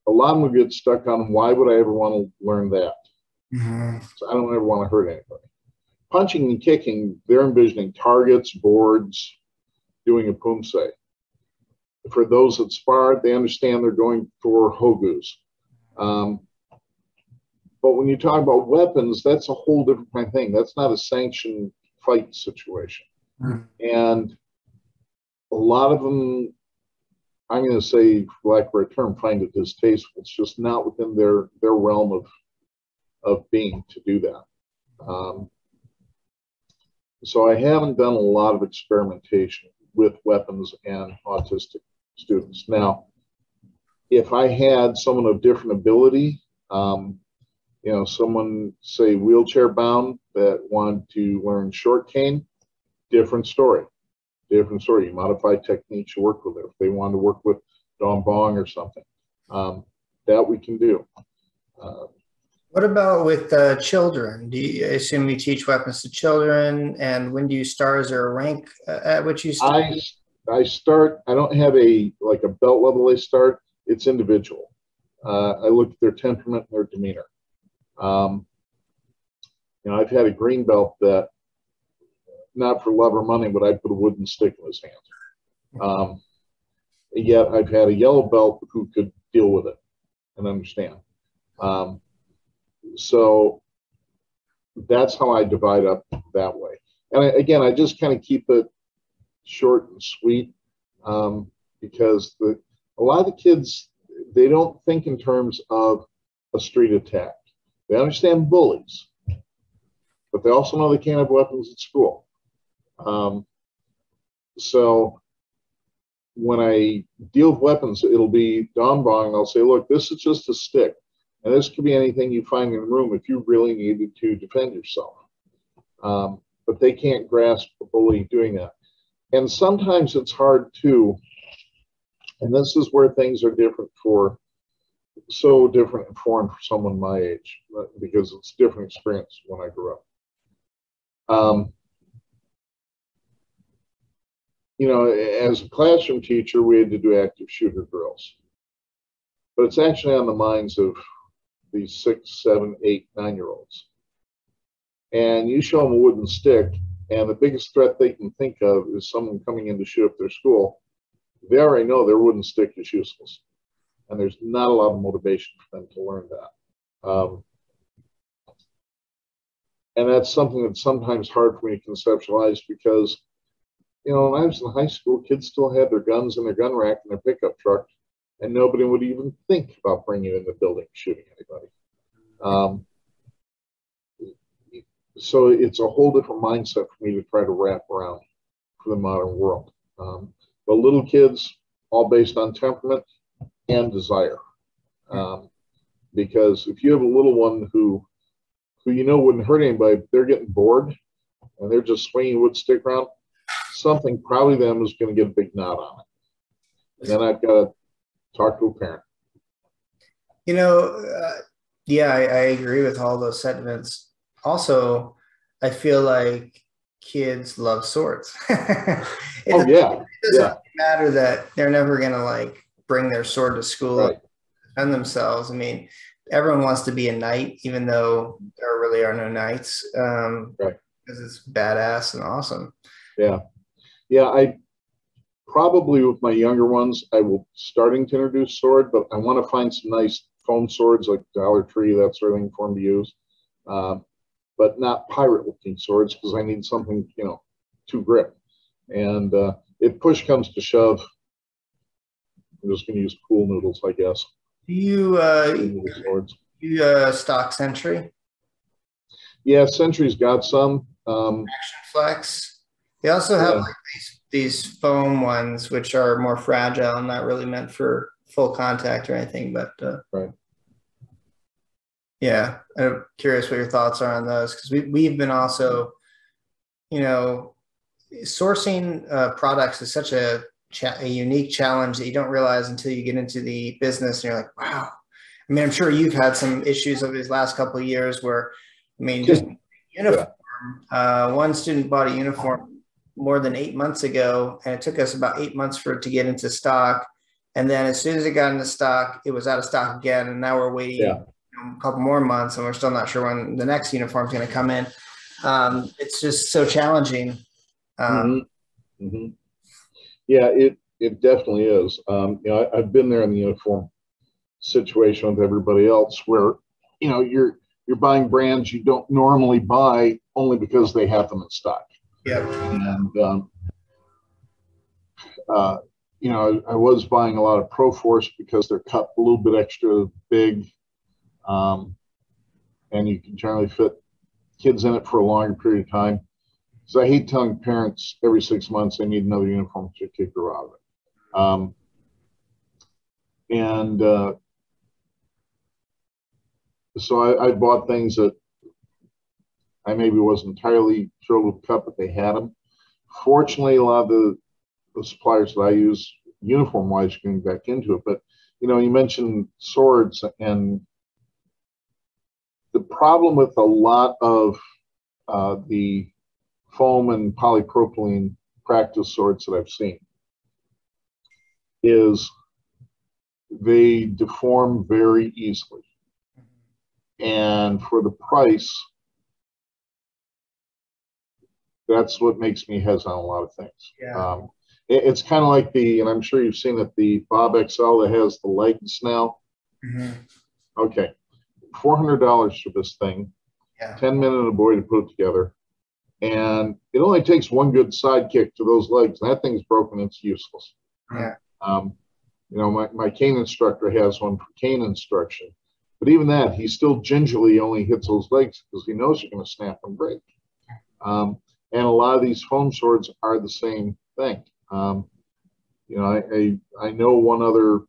a lot of them get stuck on why would i ever want to learn that Mhm. so i don't ever want to hurt anybody punching and kicking they're envisioning targets boards doing a Poomsae for those that spar, they understand they're going for hogus. Um, but when you talk about weapons, that's a whole different kind of thing. That's not a sanctioned fight situation. Mhm. And a lot of them, I'm going to say, for lack of a term, find it distasteful. It's just not within their their realm of of being to do that. Um, so I haven't done a lot of experimentation with weapons and autistic students. Now, if I had someone of different ability, um, you know, someone say wheelchair bound that wanted to learn short cane, different story. Different story. You modify techniques you work with it. If they want to work with Dong Bong or something, um, that we can do. Uh, What about with uh, children? Do you I assume you teach weapons to children? And when do you start? Is there a rank uh, at which you start? I I start. I don't have a like a belt level. I start. It's individual. Uh, I look at their temperament and their demeanor. Um, you know, I've had a green belt that, not for love or money, but I'd put a wooden stick in his hand. Um, yet I've had a yellow belt who could deal with it and understand. Um, so that's how I divide up that way. And I, again, I just kind of keep it short and sweet um, because the a lot of the kids they don't think in terms of a street attack. They understand bullies, but they also know they can't have weapons at school. Um, so when I deal with weapons, it'll be Don Bong. I'll say, look, this is just a stick. And this could be anything you find in the room if you really needed to defend yourself. Um, but they can't grasp a bully doing that. And sometimes it's hard too. And this is where things are different for so different and foreign for someone my age because it's different experience when I grew up. Um, you know, as a classroom teacher, we had to do active shooter drills. But it's actually on the minds of these six, seven, eight, nine year olds. And you show them a wooden stick, and the biggest threat they can think of is someone coming in to shoot up their school. They already know their wooden stick is useless. And there's not a lot of motivation for them to learn that. Um, and that's something that's sometimes hard for me to conceptualize because, you know, when I was in high school, kids still had their guns in their gun rack in their pickup truck, and nobody would even think about bringing in the building shooting anybody. Um, so it's a whole different mindset for me to try to wrap around for the modern world. Um, but little kids, all based on temperament and desire. Um, because if you have a little one who, who you know wouldn't hurt anybody, they're getting bored and they're just swinging wood stick around, something probably them is going to get a big knot on it. And then I've got to talk to a parent. You know, uh, yeah, I, I agree with all those sentiments. Also, I feel like kids love swords. it Oh yeah, it doesn't yeah. matter that they're never gonna like bring their sword to school Right. and defend themselves. I mean, everyone wants to be a knight, even though there really are no knights. Um, right. Because it's badass and awesome. Yeah. Yeah. I probably with my younger ones, I will starting to introduce sword, but I want to find some nice foam swords like Dollar Tree, that sort of thing for them to use. Uh, but not pirate looking swords because I need something, you know, to grip. And uh, if push comes to shove, I'm just going to use pool noodles, I guess. Do you uh, swords. you uh, stock Century? Yeah, Century's got some. Um, Action Flex. They also have yeah. like these these foam ones, which are more fragile and not really meant for full contact or anything. But uh, right. Yeah, I'm curious what your thoughts are on those because we we've been also, you know, sourcing uh, products is such a cha- a unique challenge that you don't realize until you get into the business and you're like, wow. I mean, I'm sure you've had some issues over these last couple of years where, I mean, just uniform. Uh, one student bought a uniform more than eight months ago, and it took us about eight months for it to get into stock. And then as soon as it got into stock, it was out of stock again, and now we're waiting yeah. a couple more months, and we're still not sure when the next uniform is going to come in. Um, it's just so challenging. Um, mm-hmm. Mm-hmm. Yeah, it it definitely is. Um, you know, I, have been there in the uniform situation with everybody else, where you know you're you're buying brands you don't normally buy only because they have them in stock. Yeah, and um, uh, you know, I, I, was buying a lot of Proforce because they're cut a little bit extra big, um, and you can generally fit kids in it for a longer period of time. So I hate telling parents every six months they need another uniform to kick her out of it. Um, and uh, so I, I, bought things that I maybe wasn't entirely thrilled with cut, but they had them. Fortunately, a lot of the, the suppliers that I use uniform wise are getting back into it. But you know, you mentioned swords and the problem with a lot of uh, the foam and polypropylene practice swords that I've seen is they deform very easily. And for the price, that's what makes me hesitant on a lot of things. Yeah. Um, it, it's kind of like the, and I'm sure you've seen it, the Bob XL that has the lights now. Mm-hmm. Okay, $400 for this thing. Yeah. 10 men and a boy to put it together. And it only takes one good side kick to those legs. And that thing's broken. It's useless. Yeah. Um, you know, my, my cane instructor has one for cane instruction. But even that, he still gingerly only hits those legs because he knows you're going to snap and break. Um, and a lot of these foam swords are the same thing. Um, you know, I, I, I, know one other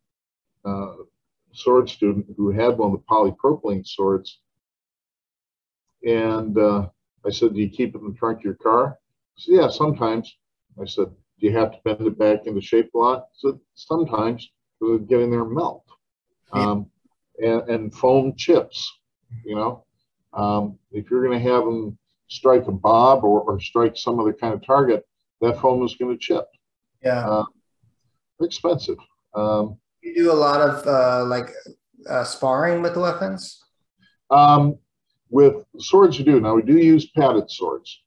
uh, sword student who had one of the polypropylene swords. And uh, I said, Do you keep it in the trunk of your car? He said, Yeah, sometimes. I said, Do you have to bend it back into shape a lot? He said, Sometimes, because get in there and melt. Um, and, and foam chips, you know. Um, if you're going to have them strike a bob or, or strike some other kind of target, that foam is going to chip. Yeah. Uh, expensive. Um, you do a lot of uh, like uh, sparring with the weapons? Um, with swords you do. Now we do use padded swords,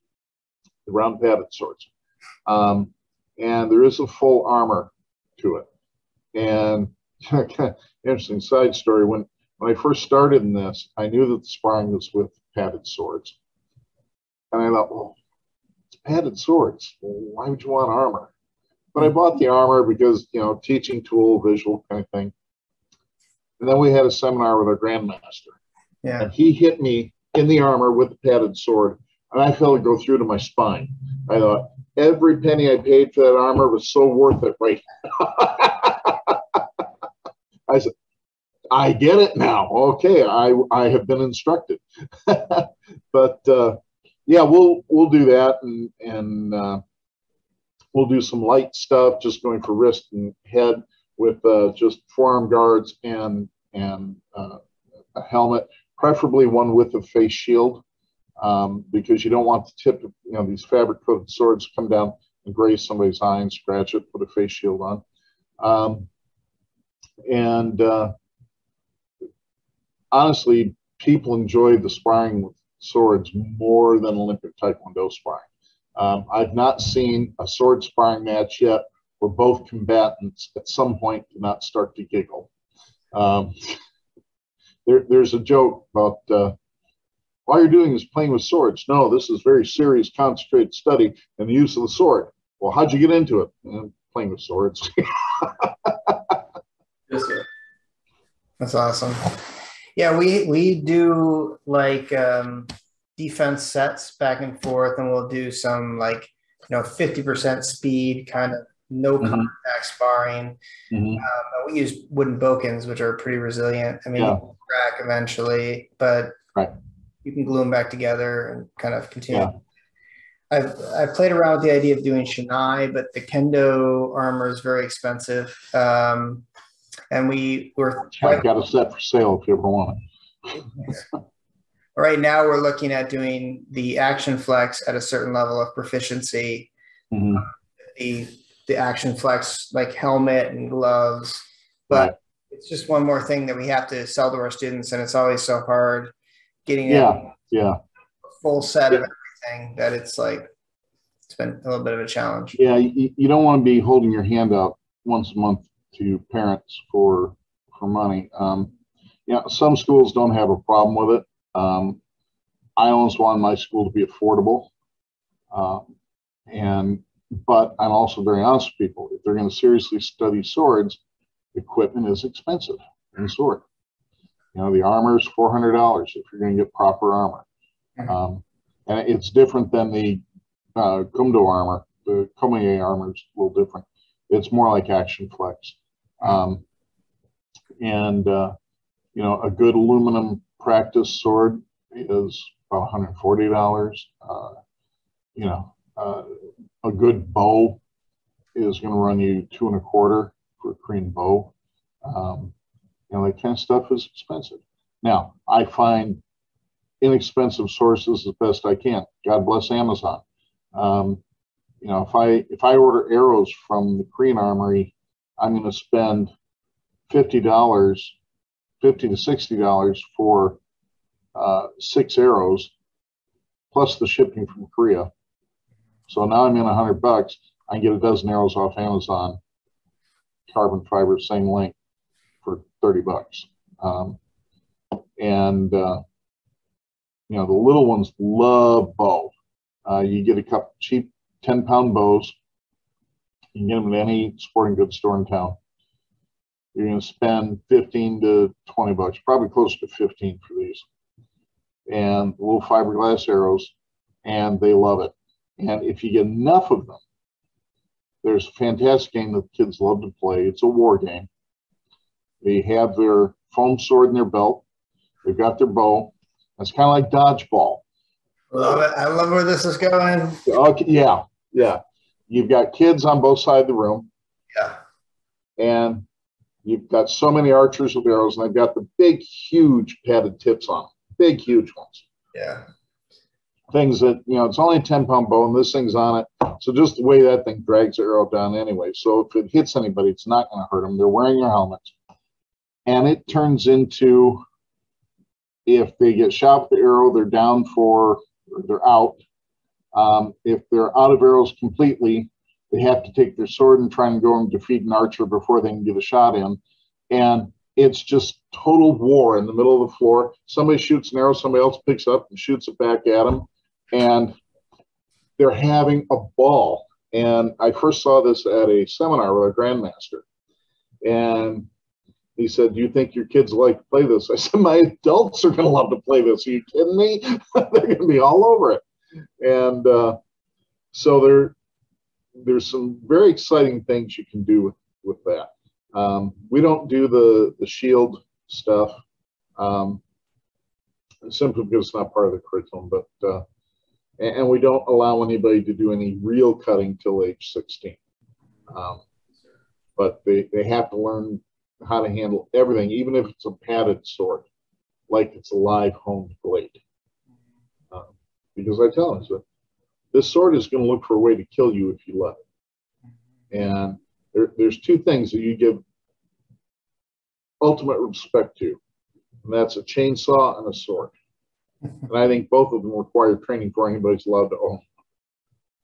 the round padded swords. Um, and there is a full armor to it. And interesting side story, when, when I first started in this, I knew that the sparring was with padded swords. And I thought, well, it's padded swords. Why would you want armor? But I bought the armor because, you know, teaching tool, visual kind of thing. And then we had a seminar with our grandmaster. Yeah. And he hit me in the armor with the padded sword, and I felt it go through to my spine. I thought every penny I paid for that armor was so worth it, right? I said, I get it now. Okay, I I have been instructed. but uh, yeah, we'll we'll do that, and and uh, we'll do some light stuff, just going for wrist and head with uh, just forearm guards and and uh, a helmet preferably one with a face shield, um, because you don't want the tip of you know these fabric coated swords come down and graze somebody's eye and scratch it. Put a face shield on, um, and uh, honestly, people enjoy the sparring with swords more than Olympic Taekwondo sparring. Um, I've not seen a sword sparring match yet where both combatants at some point do not start to giggle. Um, there, there's a joke about uh, all you're doing is playing with swords. No, this is very serious, concentrated study in the use of the sword. Well, how'd you get into it? Uh, playing with swords. Yes, sir. That's awesome. Yeah, we we do like um, defense sets back and forth, and we'll do some like you know fifty percent speed, kind of no Mhm. contact sparring. Mhm. Um, we use wooden bokkens, which are pretty resilient. I mean, Yeah. crack eventually, but Right. you can glue them back together and kind of continue. Yeah. I've I've played around with the idea of doing Shinai, but the kendo armor is very expensive. Um, and we we're I've got a set for sale if you ever want it. right now we're looking at doing the action flex at a certain level of proficiency. Mhm. The the action flex like helmet and gloves, but Right. it's just one more thing that we have to sell to our students, and it's always so hard getting Yeah. a Yeah. full set of everything that it's like it's been a little bit of a challenge. Yeah. You, you don't want to be holding your hand out once a month to parents for for money. Um, yeah, some schools don't have a problem with it. Um, I always want my school to be affordable. Um, and but I'm also very honest with people. If they're going to seriously study swords, equipment is expensive in sword. You know, the armor is four hundred dollars if you're going to get proper armor. Mhm. Um, and it's different than the uh, Kumdo armor. The Komiye armor is a little different. It's more like Action Flex. Um, and, uh, you know, a good aluminum practice sword is about $140. Uh, you know, uh, a good bow is going to run you two and a quarter for a Korean bow. Um, you know, that kind of stuff is expensive. Now, I find inexpensive sources as best I can. God bless Amazon. Um, you know, if I if I order arrows from the Korean Armory, I'm going to spend fifty dollars, fifty to sixty dollars for uh, six arrows, plus the shipping from Korea. So now I'm in a hundred bucks. I get a dozen arrows off Amazon, carbon fiber, same length, for thirty bucks. Um, and uh, you know the little ones love bow. Uh, you get a couple cheap ten pound bows. You can get them at any sporting goods store in town. You're going to spend fifteen to twenty bucks, probably close to fifteen for these, and little fiberglass arrows, and they love it. And if you get enough of them, there's a fantastic game that kids love to play. It's a war game. They have their foam sword in their belt. They've got their bow. It's kind of like dodgeball. Love it. I love where this is going. Okay, yeah, yeah. You've got kids on both sides of the room, Yeah. and you've got so many archers with arrows, and they've got the big, huge padded tips on them, big, huge ones. Yeah. Things that you know, it's only a ten pound bow, and this thing's on it. So just the way that thing drags the arrow down anyway. So if it hits anybody, it's not going to hurt them. They're wearing their helmets, and it turns into if they get shot with the arrow, they're down for, or they're out. Um, if they're out of arrows completely, they have to take their sword and try and go and defeat an archer before they can get a shot in. And it's just total war in the middle of the floor. Somebody shoots an arrow, somebody else picks up and shoots it back at them. And they're having a ball. And I first saw this at a seminar with a grandmaster. And he said, Do you think your kids like to play this? I said, My adults are going to love to play this. Are you kidding me? They're going to be all over it. And uh, so there, there's some very exciting things you can do with, with that. Um, we don't do the, the shield stuff um, simply because it's not part of the curriculum, but uh, and, and we don't allow anybody to do any real cutting till age 16. Um, but they, they have to learn how to handle everything, even if it's a padded sword, like it's a live honed blade. Because I tell them, so this sword is going to look for a way to kill you if you let it. And there, there's two things that you give ultimate respect to and that's a chainsaw and a sword. And I think both of them require training for anybody's allowed to own.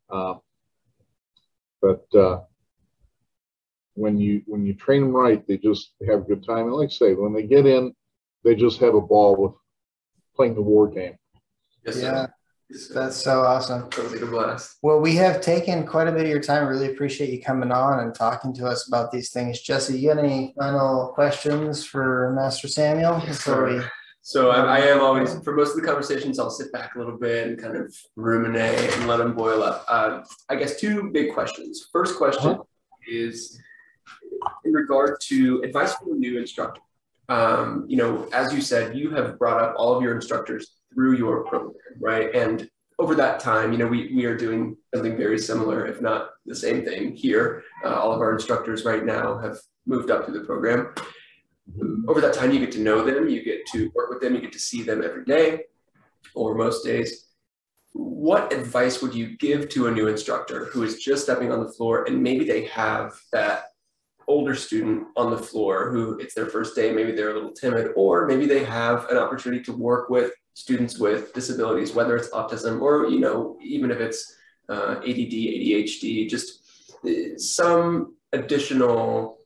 Uh, but uh, when you when you train them right, they just have a good time. And like I say, when they get in, they just have a ball with playing the war game. Yes. Yeah, sir. That's so awesome. Sounds like a blast. Well, we have taken quite a bit of your time. Really appreciate you coming on and talking to us about these things. Jesse, you got any final questions for Master Samuel we? So I, I am always for most of the conversations, I'll sit back a little bit and kind of ruminate and let them boil up. Uh, I guess two big questions. First question is in regard to advice for a new instructor. Um, you know, as you said, you have brought up all of your instructors through your program, right? And over that time, you know, we, we are doing something very similar, if not the same thing here. Uh, all of our instructors right now have moved up through the program. Over that time, you get to know them, you get to work with them, you get to see them every day or most days. What advice would you give to a new instructor who is just stepping on the floor and maybe they have that older student on the floor who it's their first day, maybe they're a little timid, or maybe they have an opportunity to work with students with disabilities, whether it's autism or, you know, even if it's uh, ADD, ADHD, just uh, some additional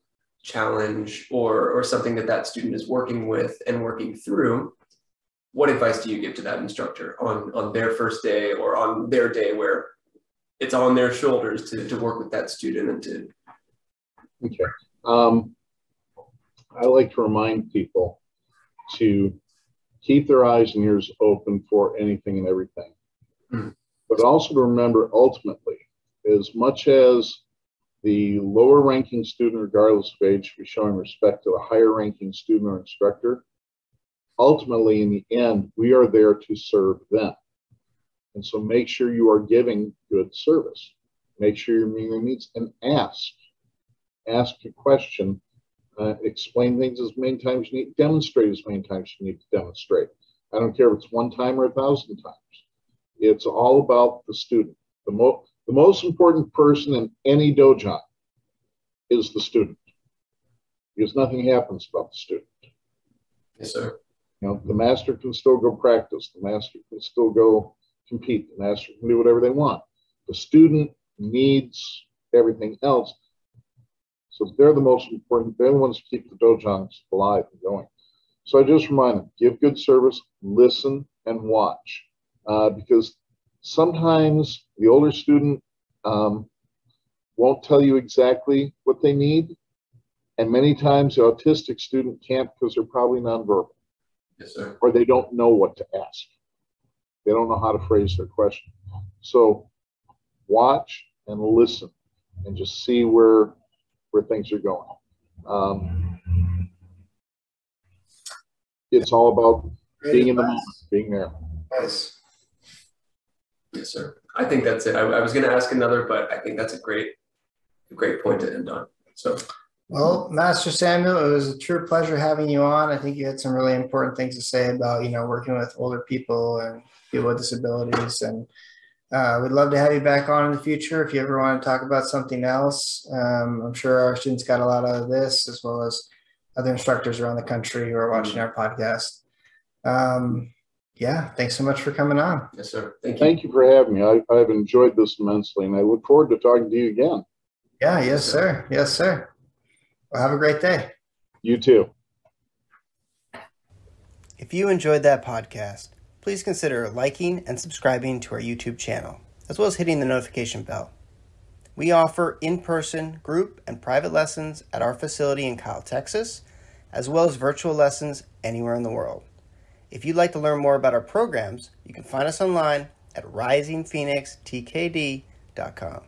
challenge or, or something that that student is working with and working through. What advice do you give to that instructor on, on their first day or on their day where it's on their shoulders to, to work with that student and to Okay. Um, I like to remind people to keep their eyes and ears open for anything and everything. Mm. But also to remember ultimately, as much as the lower ranking student, regardless of age, should be showing respect to the higher ranking student or instructor, ultimately, in the end, we are there to serve them. And so make sure you are giving good service. Make sure you're meeting their needs and ask ask a question, uh, explain things as many times you need, demonstrate as many times you need to demonstrate. I don't care if it's one time or a thousand times. It's all about the student. The, mo- the most important person in any dojo is the student because nothing happens about the student. Yes, sir. You know, the master can still go practice, the master can still go compete, the master can do whatever they want. The student needs everything else. So they're the most important. They're the ones who keep the dojangs alive and going. So I just remind them: give good service, listen, and watch, uh, because sometimes the older student um, won't tell you exactly what they need, and many times the autistic student can't because they're probably nonverbal Yes, sir. or they don't know what to ask. They don't know how to phrase their question. So watch and listen and just see where where things are going. Um, it's all about being in the moment, being there. Nice. Yes, sir. I think that's it. I, I was going to ask another, but I think that's a great, a great point to end on. So, Well, Master Samuel, it was a true pleasure having you on. I think you had some really important things to say about, you know, working with older people and people with disabilities. And uh, we'd love to have you back on in the future if you ever want to talk about something else. Um, I'm sure our students got a lot out of this, as well as other instructors around the country who are watching our podcast. Um, yeah, thanks so much for coming on. yes, sir. Thank you. Thank you for having me. I, I've enjoyed this immensely, and I look forward to talking to you again. Yeah, yes, sir. Yes, sir. Well, have a great day. You too. If you enjoyed that podcast, please consider liking and subscribing to our YouTube channel, as well as hitting the notification bell. We offer in person, group, and private lessons at our facility in Kyle, Texas, as well as virtual lessons anywhere in the world. If you'd like to learn more about our programs, you can find us online at risingphoenixtkd.com.